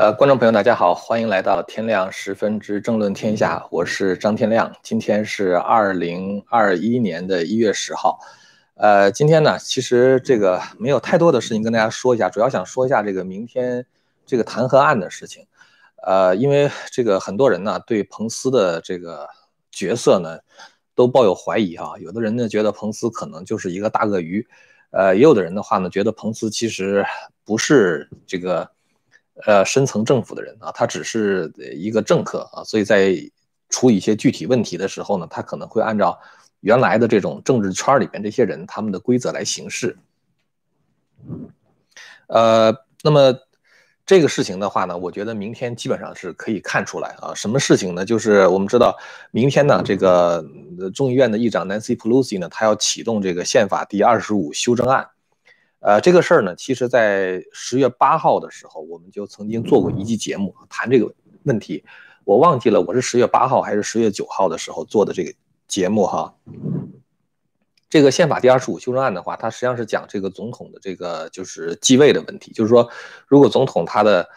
呃，观众朋友，大家好，欢迎来到天亮十分之政论天下，我是张天亮。今天是二零二一年的一月十号。呃，今天呢，其实这个没有太多的事情跟大家说一下，主要想说一下这个明天这个弹劾案的事情。呃，因为这个很多人呢对彭斯的这个角色呢都抱有怀疑啊，有的人呢觉得彭斯可能就是一个大鳄鱼，呃，也有的人的话呢觉得彭斯其实不是这个。呃，深层政府的人啊，他只是一个政客啊，所以在处理一些具体问题的时候呢，他可能会按照原来的这种政治圈里边这些人他们的规则来行事。呃，那么这个事情的话呢，我觉得明天基本上是可以看出来啊，什么事情呢？就是我们知道明天呢，这个众议院的议长 Nancy Pelosi 呢，他要启动这个宪法第二十五修正案。呃，这个事儿呢，其实，在十月八号的时候，我们就曾经做过一期节目谈这个问题。我忘记了我是十月八号还是十月九号的时候做的这个节目哈。这个宪法第二十五修正案的话，它实际上是讲这个总统的这个就是继位的问题，就是说，如果总统他的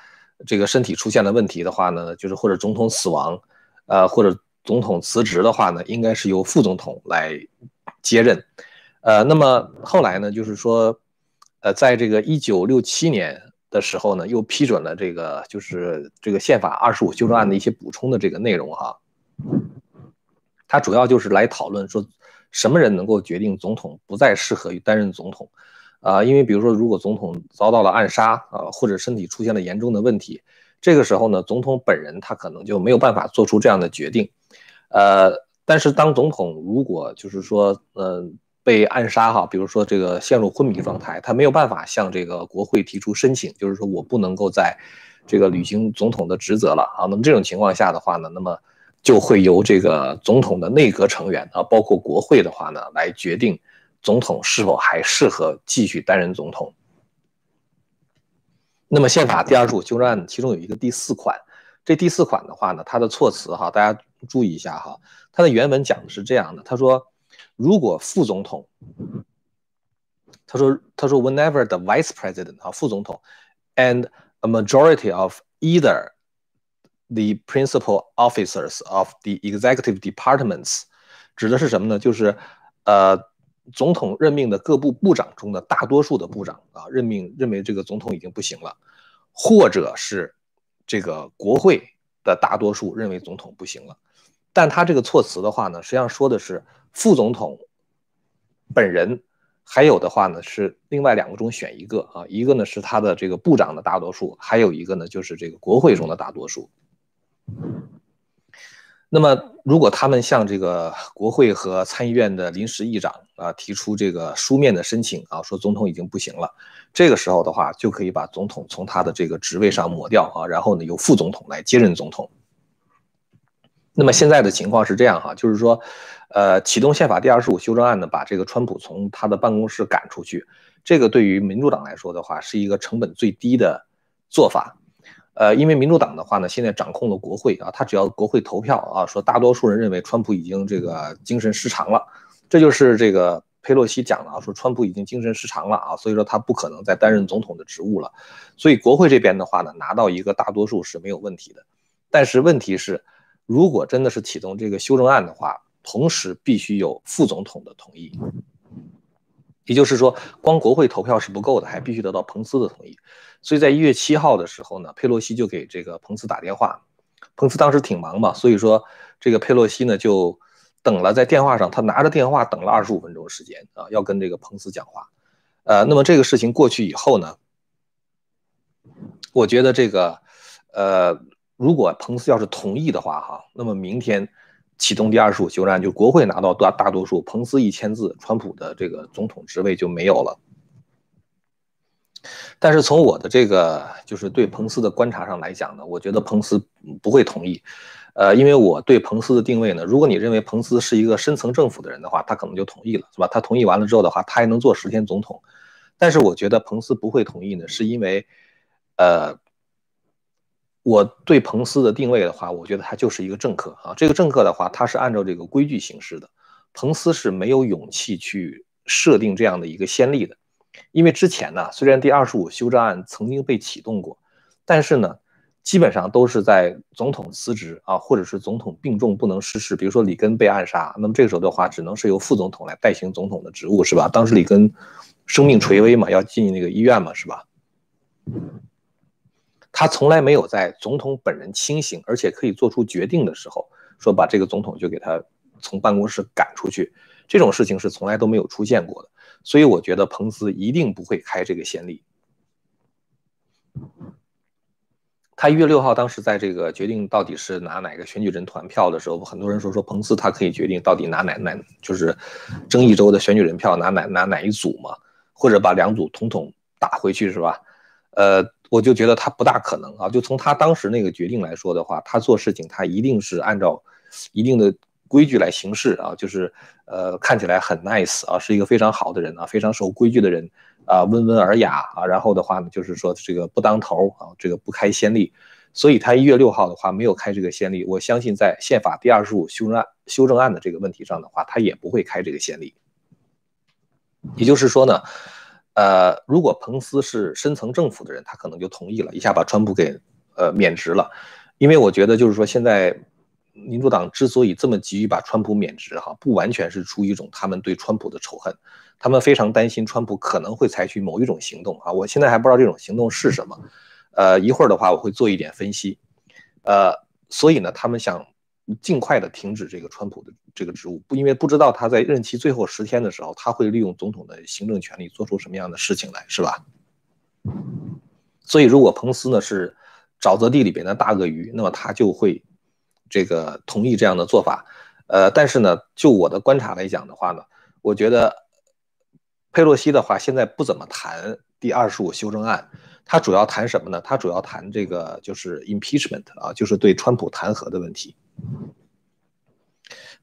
这个身体出现了问题的话呢，就是或者总统死亡，呃，或者总统辞职的话呢，应该是由副总统来接任。呃，那么后来呢，就是说。呃，在这个一九六七年的时候呢，又批准了这个就是这个宪法二十五修正案的一些补充的这个内容哈。它主要就是来讨论说，什么人能够决定总统不再适合于担任总统啊？因为比如说，如果总统遭到了暗杀啊，或者身体出现了严重的问题，这个时候呢，总统本人他可能就没有办法做出这样的决定。呃，但是当总统如果就是说，嗯。被暗杀哈，比如说这个陷入昏迷状态，他没有办法向这个国会提出申请，就是说我不能够在这个履行总统的职责了啊。那么这种情况下的话呢，那么就会由这个总统的内阁成员啊，包括国会的话呢，来决定总统是否还适合继续担任总统。那么宪法第二十五修正案其中有一个第四款，这第四款的话呢，它的措辞哈，大家注意一下哈，它的原文讲的是这样的，他说。如果副总统，他说他说 whenever the vice president 啊副总统，and a majority of either the principal officers of the executive departments，指的是什么呢？就是呃总统任命的各部部长中的大多数的部长啊任命认为这个总统已经不行了，或者是这个国会的大多数认为总统不行了。但他这个措辞的话呢，实际上说的是副总统本人，还有的话呢是另外两个中选一个啊，一个呢是他的这个部长的大多数，还有一个呢就是这个国会中的大多数。那么如果他们向这个国会和参议院的临时议长啊提出这个书面的申请啊，说总统已经不行了，这个时候的话就可以把总统从他的这个职位上抹掉啊，然后呢由副总统来接任总统。那么现在的情况是这样哈，就是说，呃，启动宪法第二十五修正案呢，把这个川普从他的办公室赶出去，这个对于民主党来说的话，是一个成本最低的做法，呃，因为民主党的话呢，现在掌控了国会啊，他只要国会投票啊，说大多数人认为川普已经这个精神失常了，这就是这个佩洛西讲的啊，说川普已经精神失常了啊，所以说他不可能再担任总统的职务了，所以国会这边的话呢，拿到一个大多数是没有问题的，但是问题是。如果真的是启动这个修正案的话，同时必须有副总统的同意，也就是说，光国会投票是不够的，还必须得到彭斯的同意。所以在一月七号的时候呢，佩洛西就给这个彭斯打电话，彭斯当时挺忙嘛，所以说这个佩洛西呢就等了在电话上，他拿着电话等了二十五分钟时间啊，要跟这个彭斯讲话。呃，那么这个事情过去以后呢，我觉得这个，呃。如果彭斯要是同意的话，哈，那么明天启动第二十五修正案，就国会拿到大大多数，彭斯一签字，川普的这个总统职位就没有了。但是从我的这个就是对彭斯的观察上来讲呢，我觉得彭斯不会同意，呃，因为我对彭斯的定位呢，如果你认为彭斯是一个深层政府的人的话，他可能就同意了，是吧？他同意完了之后的话，他还能做十天总统。但是我觉得彭斯不会同意呢，是因为，呃。我对彭斯的定位的话，我觉得他就是一个政客啊。这个政客的话，他是按照这个规矩行事的。彭斯是没有勇气去设定这样的一个先例的，因为之前呢，虽然第二十五修正案曾经被启动过，但是呢，基本上都是在总统辞职啊，或者是总统病重不能失事，比如说里根被暗杀，那么这个时候的话，只能是由副总统来代行总统的职务，是吧？当时里根生命垂危嘛，要进那个医院嘛，是吧？他从来没有在总统本人清醒而且可以做出决定的时候，说把这个总统就给他从办公室赶出去，这种事情是从来都没有出现过的。所以我觉得彭斯一定不会开这个先例。他一月六号当时在这个决定到底是拿哪个选举人团票的时候，很多人说说彭斯他可以决定到底拿哪哪就是争议州的选举人票拿哪拿哪一组嘛，或者把两组统统打回去是吧？呃，我就觉得他不大可能啊。就从他当时那个决定来说的话，他做事情他一定是按照一定的规矩来行事啊，就是呃看起来很 nice 啊，是一个非常好的人啊，非常守规矩的人。啊，温文尔雅啊，然后的话呢，就是说这个不当头啊，这个不开先例，所以他一月六号的话没有开这个先例，我相信在宪法第二十五修正案修正案的这个问题上的话，他也不会开这个先例。也就是说呢，呃，如果彭斯是深层政府的人，他可能就同意了一下把川普给呃免职了，因为我觉得就是说现在民主党之所以这么急于把川普免职哈，不完全是出于一种他们对川普的仇恨。他们非常担心川普可能会采取某一种行动啊，我现在还不知道这种行动是什么，呃，一会儿的话我会做一点分析，呃，所以呢，他们想尽快的停止这个川普的这个职务，不因为不知道他在任期最后十天的时候，他会利用总统的行政权力做出什么样的事情来，是吧？所以如果彭斯呢是沼泽地里边的大鳄鱼，那么他就会这个同意这样的做法，呃，但是呢，就我的观察来讲的话呢，我觉得。佩洛西的话，现在不怎么谈第二十五修正案，他主要谈什么呢？他主要谈这个就是 impeachment 啊，就是对川普弹劾的问题。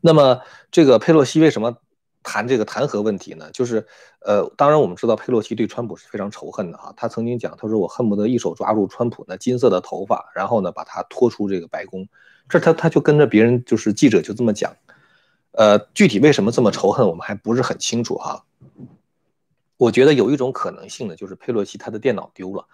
那么这个佩洛西为什么谈这个弹劾问题呢？就是呃，当然我们知道佩洛西对川普是非常仇恨的哈，他曾经讲，他说我恨不得一手抓住川普那金色的头发，然后呢把他拖出这个白宫。这他他就跟着别人就是记者就这么讲，呃，具体为什么这么仇恨，我们还不是很清楚哈。我觉得有一种可能性呢，就是佩洛西他的电脑丢了，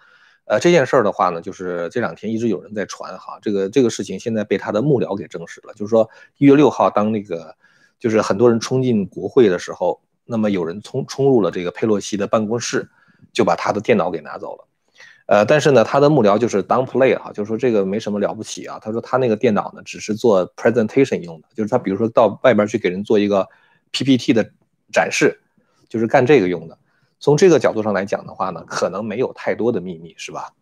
呃，这件事儿的话呢，就是这两天一直有人在传哈，这个这个事情现在被他的幕僚给证实了，就是说一月六号当那个就是很多人冲进国会的时候，那么有人冲冲入了这个佩洛西的办公室，就把他的电脑给拿走了，呃，但是呢，他的幕僚就是 downplay 哈，就是说这个没什么了不起啊，他说他那个电脑呢只是做 presentation 用的，就是他比如说到外边去给人做一个 PPT 的展示，就是干这个用的。从这个角度上来讲的话呢，可能没有太多的秘密，是吧？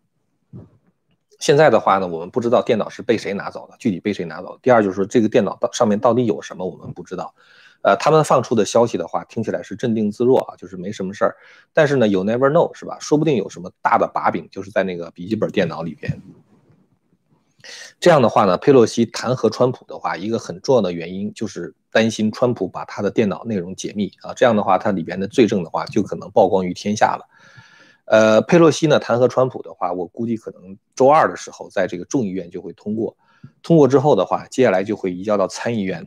现在的话呢，我们不知道电脑是被谁拿走的，具体被谁拿走。第二就是说，这个电脑到上面到底有什么，我们不知道。呃，他们放出的消息的话，听起来是镇定自若啊，就是没什么事儿。但是呢，有 never know，是吧？说不定有什么大的把柄，就是在那个笔记本电脑里边。这样的话呢，佩洛西弹劾川普的话，一个很重要的原因就是担心川普把他的电脑内容解密啊，这样的话，他里边的罪证的话就可能曝光于天下了。呃，佩洛西呢弹劾川普的话，我估计可能周二的时候在这个众议院就会通过，通过之后的话，接下来就会移交到参议院。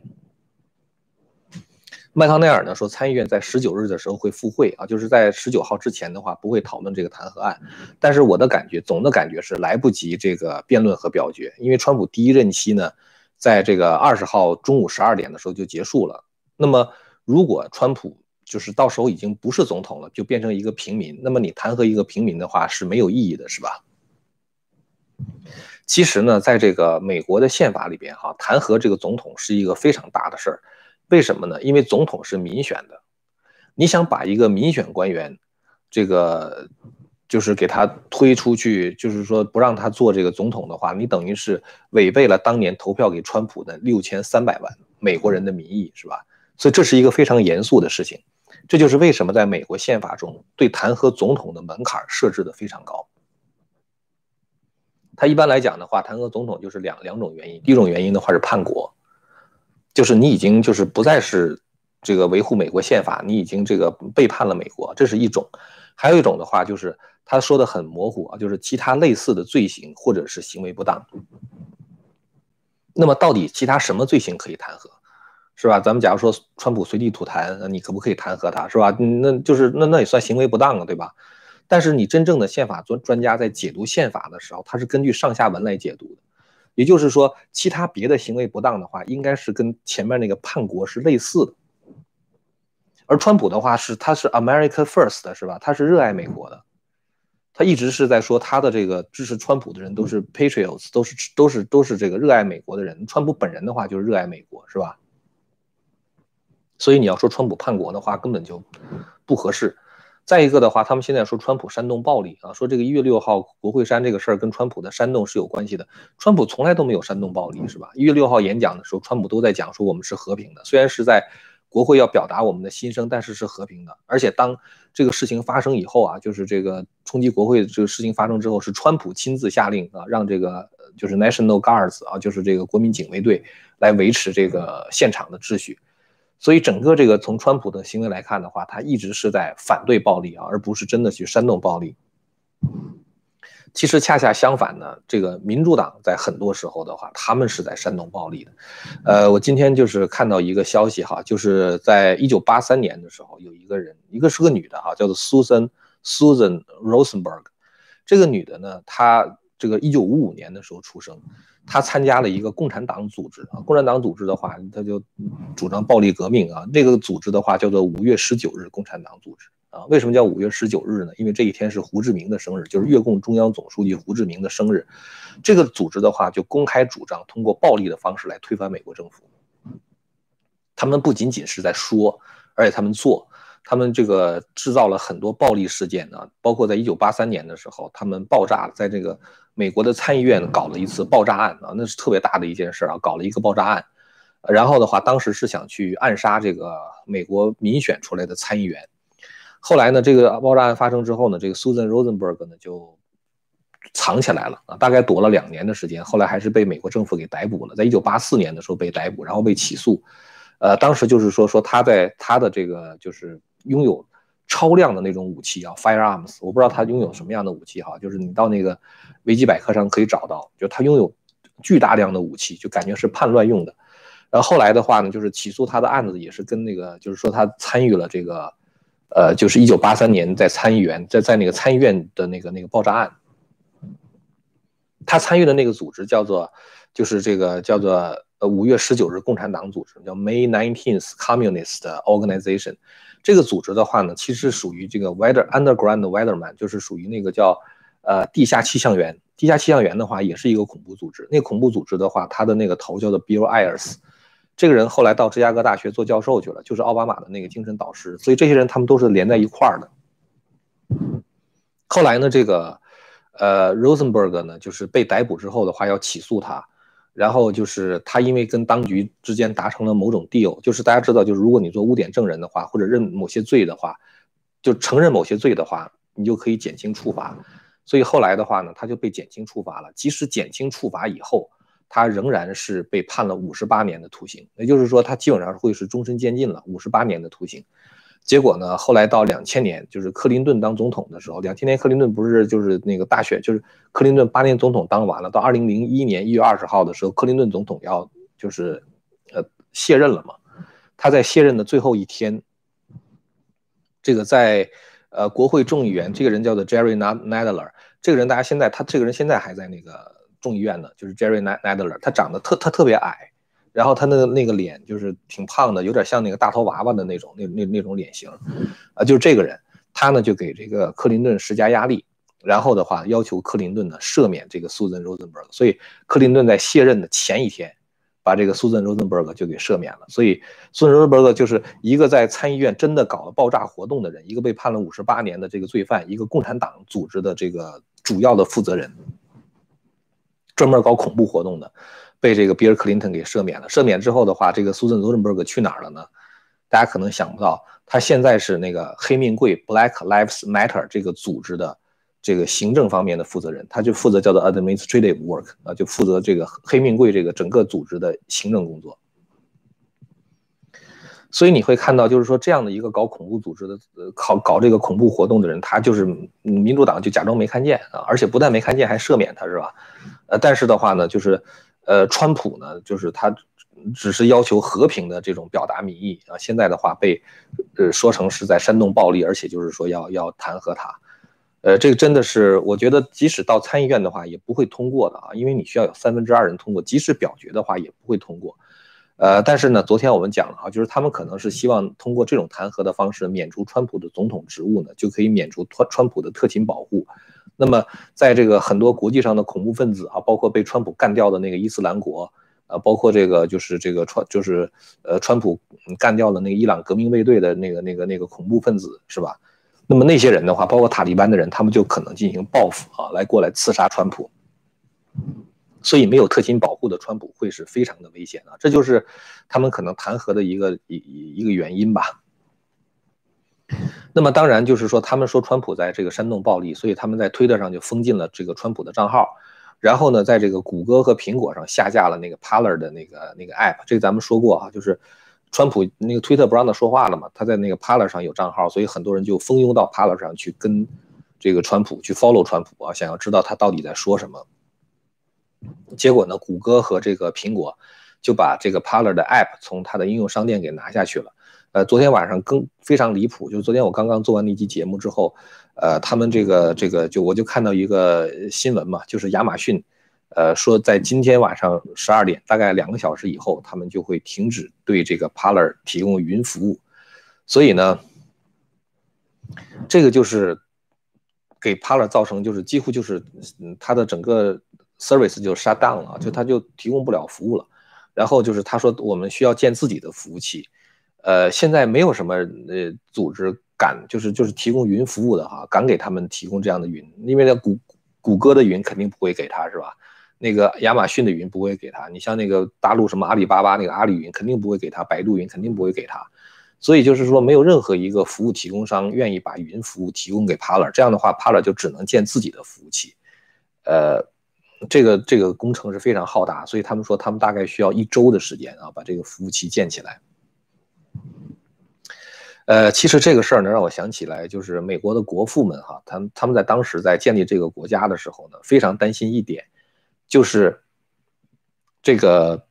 麦康奈尔呢说，参议院在十九日的时候会复会啊，就是在十九号之前的话不会讨论这个弹劾案。但是我的感觉，总的感觉是来不及这个辩论和表决，因为川普第一任期呢，在这个二十号中午十二点的时候就结束了。那么如果川普就是到时候已经不是总统了，就变成一个平民，那么你弹劾一个平民的话是没有意义的，是吧？其实呢，在这个美国的宪法里边哈，弹劾这个总统是一个非常大的事儿。为什么呢？因为总统是民选的，你想把一个民选官员，这个就是给他推出去，就是说不让他做这个总统的话，你等于是违背了当年投票给川普的六千三百万美国人的民意，是吧？所以这是一个非常严肃的事情。这就是为什么在美国宪法中对弹劾总统的门槛设置的非常高。他一般来讲的话，弹劾总统就是两两种原因，第一种原因的话是叛国。就是你已经就是不再是这个维护美国宪法，你已经这个背叛了美国，这是一种；还有一种的话，就是他说的很模糊啊，就是其他类似的罪行或者是行为不当。那么到底其他什么罪行可以弹劾，是吧？咱们假如说川普随地吐痰，那你可不可以弹劾他，是吧？那就是那那也算行为不当了，对吧？但是你真正的宪法专专家在解读宪法的时候，他是根据上下文来解读的。也就是说，其他别的行为不当的话，应该是跟前面那个叛国是类似的。而川普的话是，他是 America First 的，是吧？他是热爱美国的，他一直是在说他的这个支持川普的人都是 Patriots，都是都是都是这个热爱美国的人。川普本人的话就是热爱美国，是吧？所以你要说川普叛国的话，根本就不合适。再一个的话，他们现在说川普煽动暴力啊，说这个一月六号国会山这个事儿跟川普的煽动是有关系的。川普从来都没有煽动暴力，是吧？一月六号演讲的时候，川普都在讲说我们是和平的，虽然是在国会要表达我们的心声，但是是和平的。而且当这个事情发生以后啊，就是这个冲击国会这个事情发生之后，是川普亲自下令啊，让这个就是 National Guards 啊，就是这个国民警卫队来维持这个现场的秩序。所以整个这个从川普的行为来看的话，他一直是在反对暴力啊，而不是真的去煽动暴力。其实恰恰相反呢，这个民主党在很多时候的话，他们是在煽动暴力的。呃，我今天就是看到一个消息哈，就是在一九八三年的时候，有一个人，一个是个女的哈，叫做 Susan Susan Rosenberg。这个女的呢，她这个一九五五年的时候出生。她参加了一个共产党组织啊，共产党组织的话，她就主张暴力革命啊。这个组织的话叫做五月十九日共产党组织啊。为什么叫五月十九日呢？因为这一天是胡志明的生日，就是越共中央总书记胡志明的生日。这个组织的话就公开主张通过暴力的方式来推翻美国政府。他们不仅仅是在说，而且他们做，他们这个制造了很多暴力事件呢，包括在一九八三年的时候，他们爆炸在这个。美国的参议院搞了一次爆炸案啊，那是特别大的一件事啊，搞了一个爆炸案，然后的话，当时是想去暗杀这个美国民选出来的参议员，后来呢，这个爆炸案发生之后呢，这个 Susan Rosenberg 呢就藏起来了啊，大概躲了两年的时间，后来还是被美国政府给逮捕了，在一九八四年的时候被逮捕，然后被起诉，呃，当时就是说说他在他的这个就是拥有。超量的那种武器啊，firearms，我不知道他拥有什么样的武器哈，就是你到那个维基百科上可以找到，就他拥有巨大量的武器，就感觉是叛乱用的。然后后来的话呢，就是起诉他的案子也是跟那个，就是说他参与了这个，呃，就是一九八三年在参议员在在那个参议院的那个那个爆炸案，他参与的那个组织叫做，就是这个叫做呃五月十九日共产党组织，叫 May Nineteenth Communist Organization。这个组织的话呢，其实属于这个 Weather Underground Weatherman，就是属于那个叫呃地下气象员。地下气象员的话，也是一个恐怖组织。那恐怖组织的话，他的那个头叫做 Bill Ayers，这个人后来到芝加哥大学做教授去了，就是奥巴马的那个精神导师。所以这些人他们都是连在一块儿的。后来呢，这个呃 Rosenberg 呢，就是被逮捕之后的话，要起诉他。然后就是他，因为跟当局之间达成了某种 deal，就是大家知道，就是如果你做污点证人的话，或者认某些罪的话，就承认某些罪的话，你就可以减轻处罚。所以后来的话呢，他就被减轻处罚了。即使减轻处罚以后，他仍然是被判了五十八年的徒刑，也就是说，他基本上会是终身监禁了，五十八年的徒刑。结果呢？后来到两千年，就是克林顿当总统的时候，两千年克林顿不是就是那个大选，就是克林顿八年总统当完了，到二零零一年一月二十号的时候，克林顿总统要就是呃卸任了嘛。他在卸任的最后一天，这个在呃国会众议员，这个人叫做 Jerry Nadler，这个人大家现在他这个人现在还在那个众议院呢，就是 Jerry Nadler，他长得特他特别矮。然后他那那个脸就是挺胖的，有点像那个大头娃娃的那种那那那种脸型，啊，就是这个人，他呢就给这个克林顿施加压力，然后的话要求克林顿呢赦免这个 Susan Rosenberg，所以克林顿在卸任的前一天，把这个 Susan Rosenberg 就给赦免了，所以 Susan Rosenberg 就是一个在参议院真的搞了爆炸活动的人，一个被判了五十八年的这个罪犯，一个共产党组织的这个主要的负责人，专门搞恐怖活动的。被这个比尔·克林顿给赦免了。赦免之后的话，这个苏珊·罗森伯格去哪儿了呢？大家可能想不到，他现在是那个黑命贵 （Black Lives Matter） 这个组织的这个行政方面的负责人，他就负责叫做 administrative work 啊，就负责这个黑命贵这个整个组织的行政工作。所以你会看到，就是说这样的一个搞恐怖组织的、呃搞搞这个恐怖活动的人，他就是民主党就假装没看见啊，而且不但没看见，还赦免他，是吧？呃，但是的话呢，就是。呃，川普呢，就是他只是要求和平的这种表达民意啊，现在的话被呃说成是在煽动暴力，而且就是说要要弹劾他，呃，这个真的是，我觉得即使到参议院的话，也不会通过的啊，因为你需要有三分之二人通过，即使表决的话，也不会通过。呃，但是呢，昨天我们讲了啊，就是他们可能是希望通过这种弹劾的方式免除川普的总统职务呢，就可以免除川川普的特勤保护。那么，在这个很多国际上的恐怖分子啊，包括被川普干掉的那个伊斯兰国，呃，包括这个就是这个川就是呃川普干掉了那个伊朗革命卫队的那个那个那个恐怖分子，是吧？那么那些人的话，包括塔利班的人，他们就可能进行报复啊，来过来刺杀川普。所以没有特勤保护的川普会是非常的危险啊，这就是他们可能弹劾的一个一一个原因吧。那么当然就是说，他们说川普在这个煽动暴力，所以他们在推特上就封禁了这个川普的账号，然后呢，在这个谷歌和苹果上下架了那个 Parler 的那个那个 app，这个咱们说过啊，就是。川普那个推特不让他说话了嘛？他在那个 Parler 上有账号，所以很多人就蜂拥到 Parler 上去跟这个川普去 follow 川普啊，想要知道他到底在说什么。结果呢，谷歌和这个苹果就把这个 Parler 的 app 从它的应用商店给拿下去了。呃，昨天晚上更非常离谱，就是昨天我刚刚做完那期节目之后，呃，他们这个这个就我就看到一个新闻嘛，就是亚马逊。呃，说在今天晚上十二点，大概两个小时以后，他们就会停止对这个 Parler 提供云服务。所以呢，这个就是给 Parler 造成就是几乎就是嗯，它的整个 service 就 shut down 了，就它就提供不了服务了。然后就是他说我们需要建自己的服务器。呃，现在没有什么呃组织敢就是就是提供云服务的哈，敢给他们提供这样的云，因为那谷谷歌的云肯定不会给他是吧？那个亚马逊的云不会给他，你像那个大陆什么阿里巴巴那个阿里云肯定不会给他，百度云肯定不会给他，所以就是说没有任何一个服务提供商愿意把云服务提供给 Parler，这样的话 Parler 就只能建自己的服务器，呃，这个这个工程是非常浩大，所以他们说他们大概需要一周的时间啊把这个服务器建起来。呃，其实这个事儿呢让我想起来，就是美国的国父们哈，他们他们在当时在建立这个国家的时候呢，非常担心一点。就是这个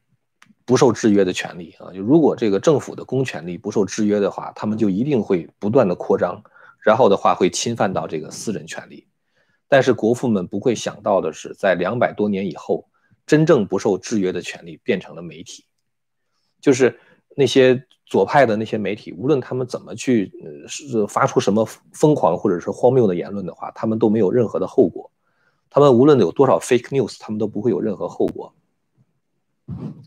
不受制约的权利啊，就如果这个政府的公权力不受制约的话，他们就一定会不断的扩张，然后的话会侵犯到这个私人权利。但是国父们不会想到的是，在两百多年以后，真正不受制约的权利变成了媒体，就是那些左派的那些媒体，无论他们怎么去是发出什么疯狂或者是荒谬的言论的话，他们都没有任何的后果。他们无论有多少 fake news，他们都不会有任何后果。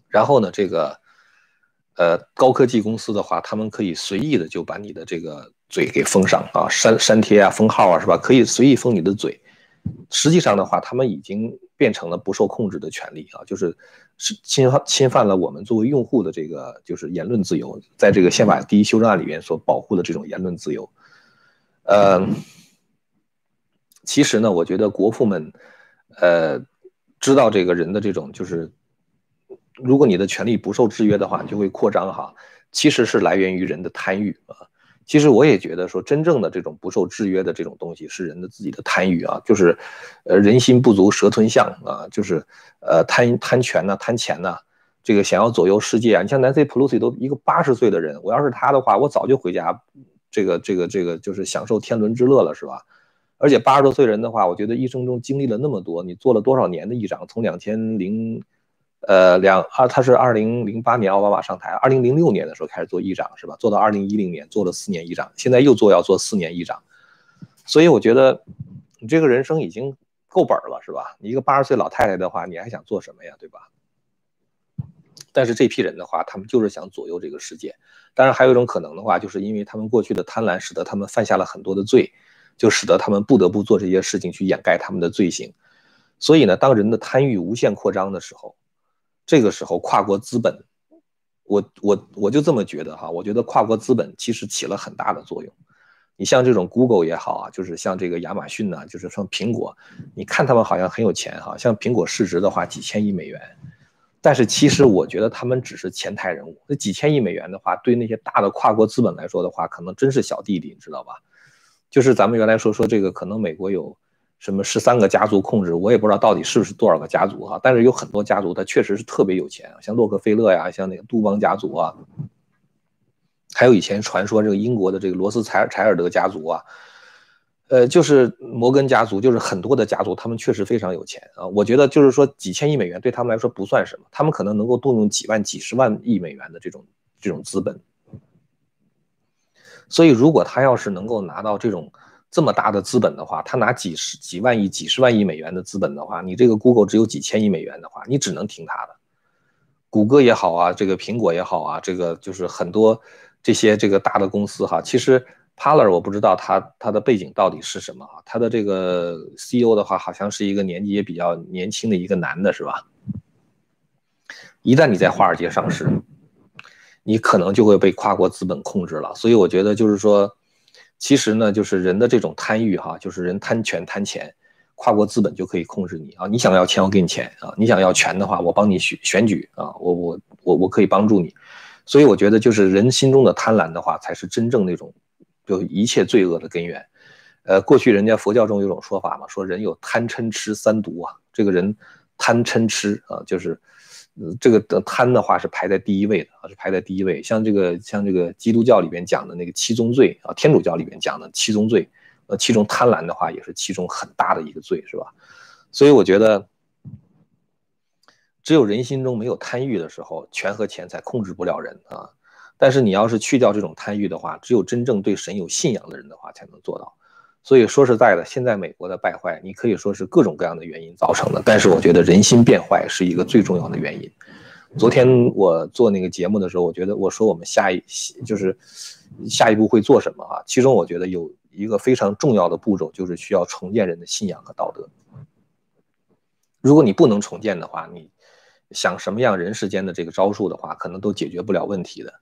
然后呢，这个呃高科技公司的话，他们可以随意的就把你的这个嘴给封上啊，删删帖啊，封号啊，是吧？可以随意封你的嘴。实际上的话，他们已经变成了不受控制的权利啊，就是是侵犯侵犯了我们作为用户的这个就是言论自由，在这个宪法第一修正案里面所保护的这种言论自由，呃。其实呢，我觉得国父们，呃，知道这个人的这种就是，如果你的权利不受制约的话，就会扩张哈。其实是来源于人的贪欲啊。其实我也觉得说，真正的这种不受制约的这种东西是人的自己的贪欲啊，就是，呃，人心不足蛇吞象啊，就是呃贪贪权呐，贪钱呐，这个想要左右世界啊。你像 Nancy Pelosi 都一个八十岁的人，我要是他的话，我早就回家，这个这个这个就是享受天伦之乐了，是吧？而且八十多岁人的话，我觉得一生中经历了那么多，你做了多少年的议长？从两千零，呃两二，他是二零零八年奥巴马上台，二零零六年的时候开始做议长是吧？做到二零一零年做了四年议长，现在又做要做四年议长，所以我觉得你这个人生已经够本了是吧？你一个八十岁老太太的话，你还想做什么呀？对吧？但是这批人的话，他们就是想左右这个世界。当然还有一种可能的话，就是因为他们过去的贪婪，使得他们犯下了很多的罪。就使得他们不得不做这些事情去掩盖他们的罪行，所以呢，当人的贪欲无限扩张的时候，这个时候跨国资本，我我我就这么觉得哈，我觉得跨国资本其实起了很大的作用。你像这种 Google 也好啊，就是像这个亚马逊呢，就是像苹果，你看他们好像很有钱哈，像苹果市值的话几千亿美元，但是其实我觉得他们只是前台人物。那几千亿美元的话，对那些大的跨国资本来说的话，可能真是小弟弟，你知道吧？就是咱们原来说说这个，可能美国有什么十三个家族控制，我也不知道到底是不是多少个家族哈。但是有很多家族，他确实是特别有钱，像洛克菲勒呀，像那个杜邦家族啊，还有以前传说这个英国的这个罗斯柴柴尔德家族啊，呃，就是摩根家族，就是很多的家族，他们确实非常有钱啊。我觉得就是说几千亿美元对他们来说不算什么，他们可能能够动用几万、几十万亿美元的这种这种资本。所以，如果他要是能够拿到这种这么大的资本的话，他拿几十几万亿、几十万亿美元的资本的话，你这个 Google 只有几千亿美元的话，你只能听他的。谷歌也好啊，这个苹果也好啊，这个就是很多这些这个大的公司哈。其实 Paler 我不知道他他的背景到底是什么啊？他的这个 CEO 的话，好像是一个年纪也比较年轻的一个男的，是吧？一旦你在华尔街上市。你可能就会被跨国资本控制了，所以我觉得就是说，其实呢，就是人的这种贪欲哈，就是人贪权贪钱，跨国资本就可以控制你啊。你想要钱，我给你钱啊；你想要权的话，我帮你选选举啊，我我我我可以帮助你。所以我觉得就是人心中的贪婪的话，才是真正那种就一切罪恶的根源。呃，过去人家佛教中有种说法嘛，说人有贪嗔痴三毒啊，这个人贪嗔痴啊，就是。这个贪的话是排在第一位的啊，是排在第一位。像这个像这个基督教里边讲的那个七宗罪啊，天主教里边讲的七宗罪，呃，其中贪婪的话也是其中很大的一个罪，是吧？所以我觉得，只有人心中没有贪欲的时候，权和钱才控制不了人啊。但是你要是去掉这种贪欲的话，只有真正对神有信仰的人的话才能做到。所以说实在的，现在美国的败坏，你可以说是各种各样的原因造成的。但是我觉得人心变坏是一个最重要的原因。昨天我做那个节目的时候，我觉得我说我们下一就是下一步会做什么啊？其中我觉得有一个非常重要的步骤，就是需要重建人的信仰和道德。如果你不能重建的话，你想什么样人世间的这个招数的话，可能都解决不了问题的。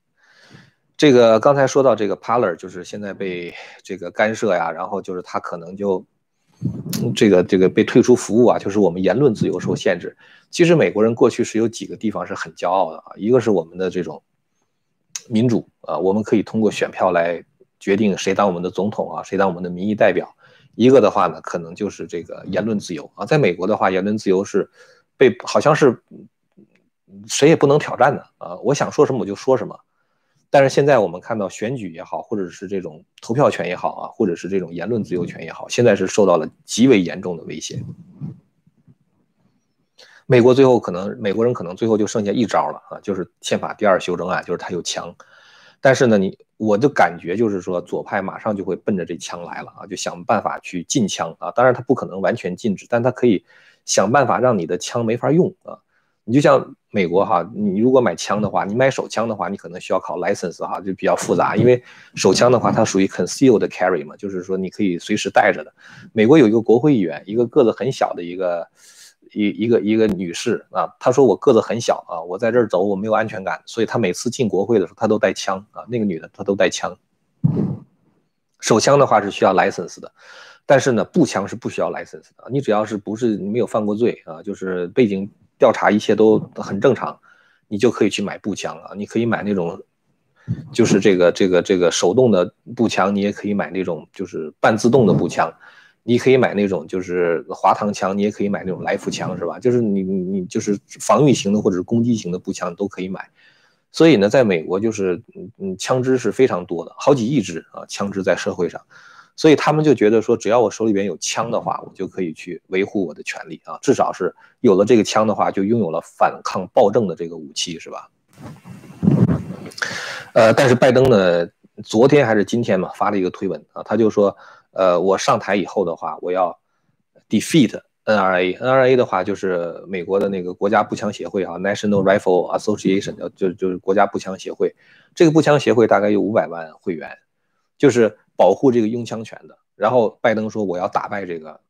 这个刚才说到这个 Parler，就是现在被这个干涉呀，然后就是他可能就这个这个被退出服务啊，就是我们言论自由受限制。其实美国人过去是有几个地方是很骄傲的啊，一个是我们的这种民主啊，我们可以通过选票来决定谁当我们的总统啊，谁当我们的民意代表。一个的话呢，可能就是这个言论自由啊，在美国的话，言论自由是被好像是谁也不能挑战的啊，我想说什么我就说什么。但是现在我们看到选举也好，或者是这种投票权也好啊，或者是这种言论自由权也好，现在是受到了极为严重的威胁。美国最后可能美国人可能最后就剩下一招了啊，就是宪法第二修正案，就是他有枪。但是呢，你我的感觉就是说，左派马上就会奔着这枪来了啊，就想办法去禁枪啊。当然他不可能完全禁止，但他可以想办法让你的枪没法用啊。你就像美国哈，你如果买枪的话，你买手枪的话，你可能需要考 license 哈，就比较复杂。因为手枪的话，它属于 concealed carry 嘛，就是说你可以随时带着的。美国有一个国会议员，一个个子很小的一个一一个一个女士啊，她说我个子很小啊，我在这儿走我没有安全感，所以她每次进国会的时候她都带枪啊。那个女的她都带枪，手枪的话是需要 license 的，但是呢步枪是不需要 license 的，你只要是不是没有犯过罪啊，就是背景。调查一切都很正常，你就可以去买步枪啊！你可以买那种，就是这个这个这个手动的步枪，你也可以买那种就是半自动的步枪，你可以买那种就是滑膛枪，你也可以买那种来福枪，是吧？就是你你你就是防御型的或者是攻击型的步枪都可以买。所以呢，在美国就是嗯嗯，枪支是非常多的，好几亿支啊，枪支在社会上。所以他们就觉得说，只要我手里边有枪的话，我就可以去维护我的权利啊。至少是有了这个枪的话，就拥有了反抗暴政的这个武器，是吧？呃，但是拜登呢，昨天还是今天嘛，发了一个推文啊，他就说，呃，我上台以后的话，我要 defeat NRA。NRA 的话就是美国的那个国家步枪协会啊，National Rifle Association，就就是国家步枪协会。这个步枪协会大概有五百万会员，就是。保护这个拥枪权的，然后拜登说我要打败这个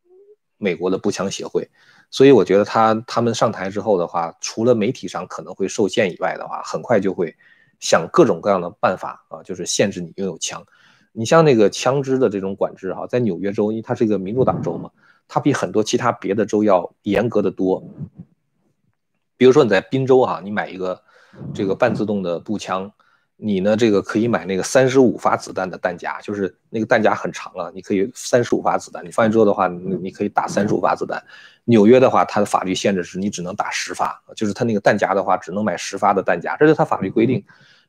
美国的步枪协会，所以我觉得他他们上台之后的话，除了媒体上可能会受限以外的话，很快就会想各种各样的办法啊，就是限制你拥有枪。你像那个枪支的这种管制哈，在纽约州，因为它是一个民主党州嘛，它比很多其他别的州要严格的多。比如说你在宾州哈，你买一个这个半自动的步枪。你呢？这个可以买那个三十五发子弹的弹夹，就是那个弹夹很长啊，你可以三十五发子弹。你放进之后的话，你你可以打三十五发子弹。纽约的话，它的法律限制是你只能打十发，就是它那个弹夹的话，只能买十发的弹夹，这是它法律规定。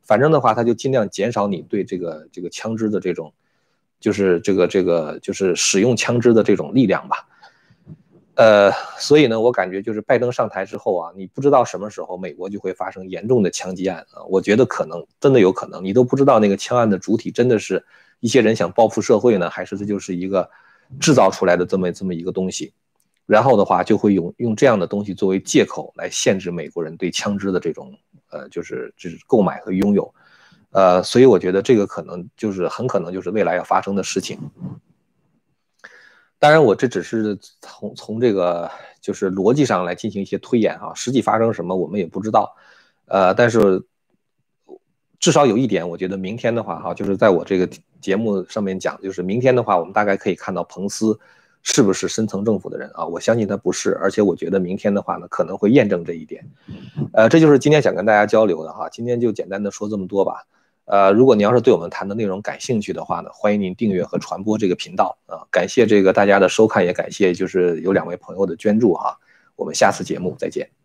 反正的话，它就尽量减少你对这个这个枪支的这种就是这个这个就是使用枪支的这种力量吧。呃，所以呢，我感觉就是拜登上台之后啊，你不知道什么时候美国就会发生严重的枪击案啊。我觉得可能真的有可能，你都不知道那个枪案的主体真的是一些人想报复社会呢，还是这就是一个制造出来的这么这么一个东西。然后的话，就会用用这样的东西作为借口来限制美国人对枪支的这种呃，就是就是购买和拥有。呃，所以我觉得这个可能就是很可能就是未来要发生的事情。当然，我这只是从从这个就是逻辑上来进行一些推演啊，实际发生什么我们也不知道。呃，但是至少有一点，我觉得明天的话哈，就是在我这个节目上面讲，就是明天的话，我们大概可以看到彭斯是不是深层政府的人啊？我相信他不是，而且我觉得明天的话呢，可能会验证这一点。呃，这就是今天想跟大家交流的哈，今天就简单的说这么多吧。呃，如果您要是对我们谈的内容感兴趣的话呢，欢迎您订阅和传播这个频道啊！感谢这个大家的收看，也感谢就是有两位朋友的捐助哈。我们下次节目再见。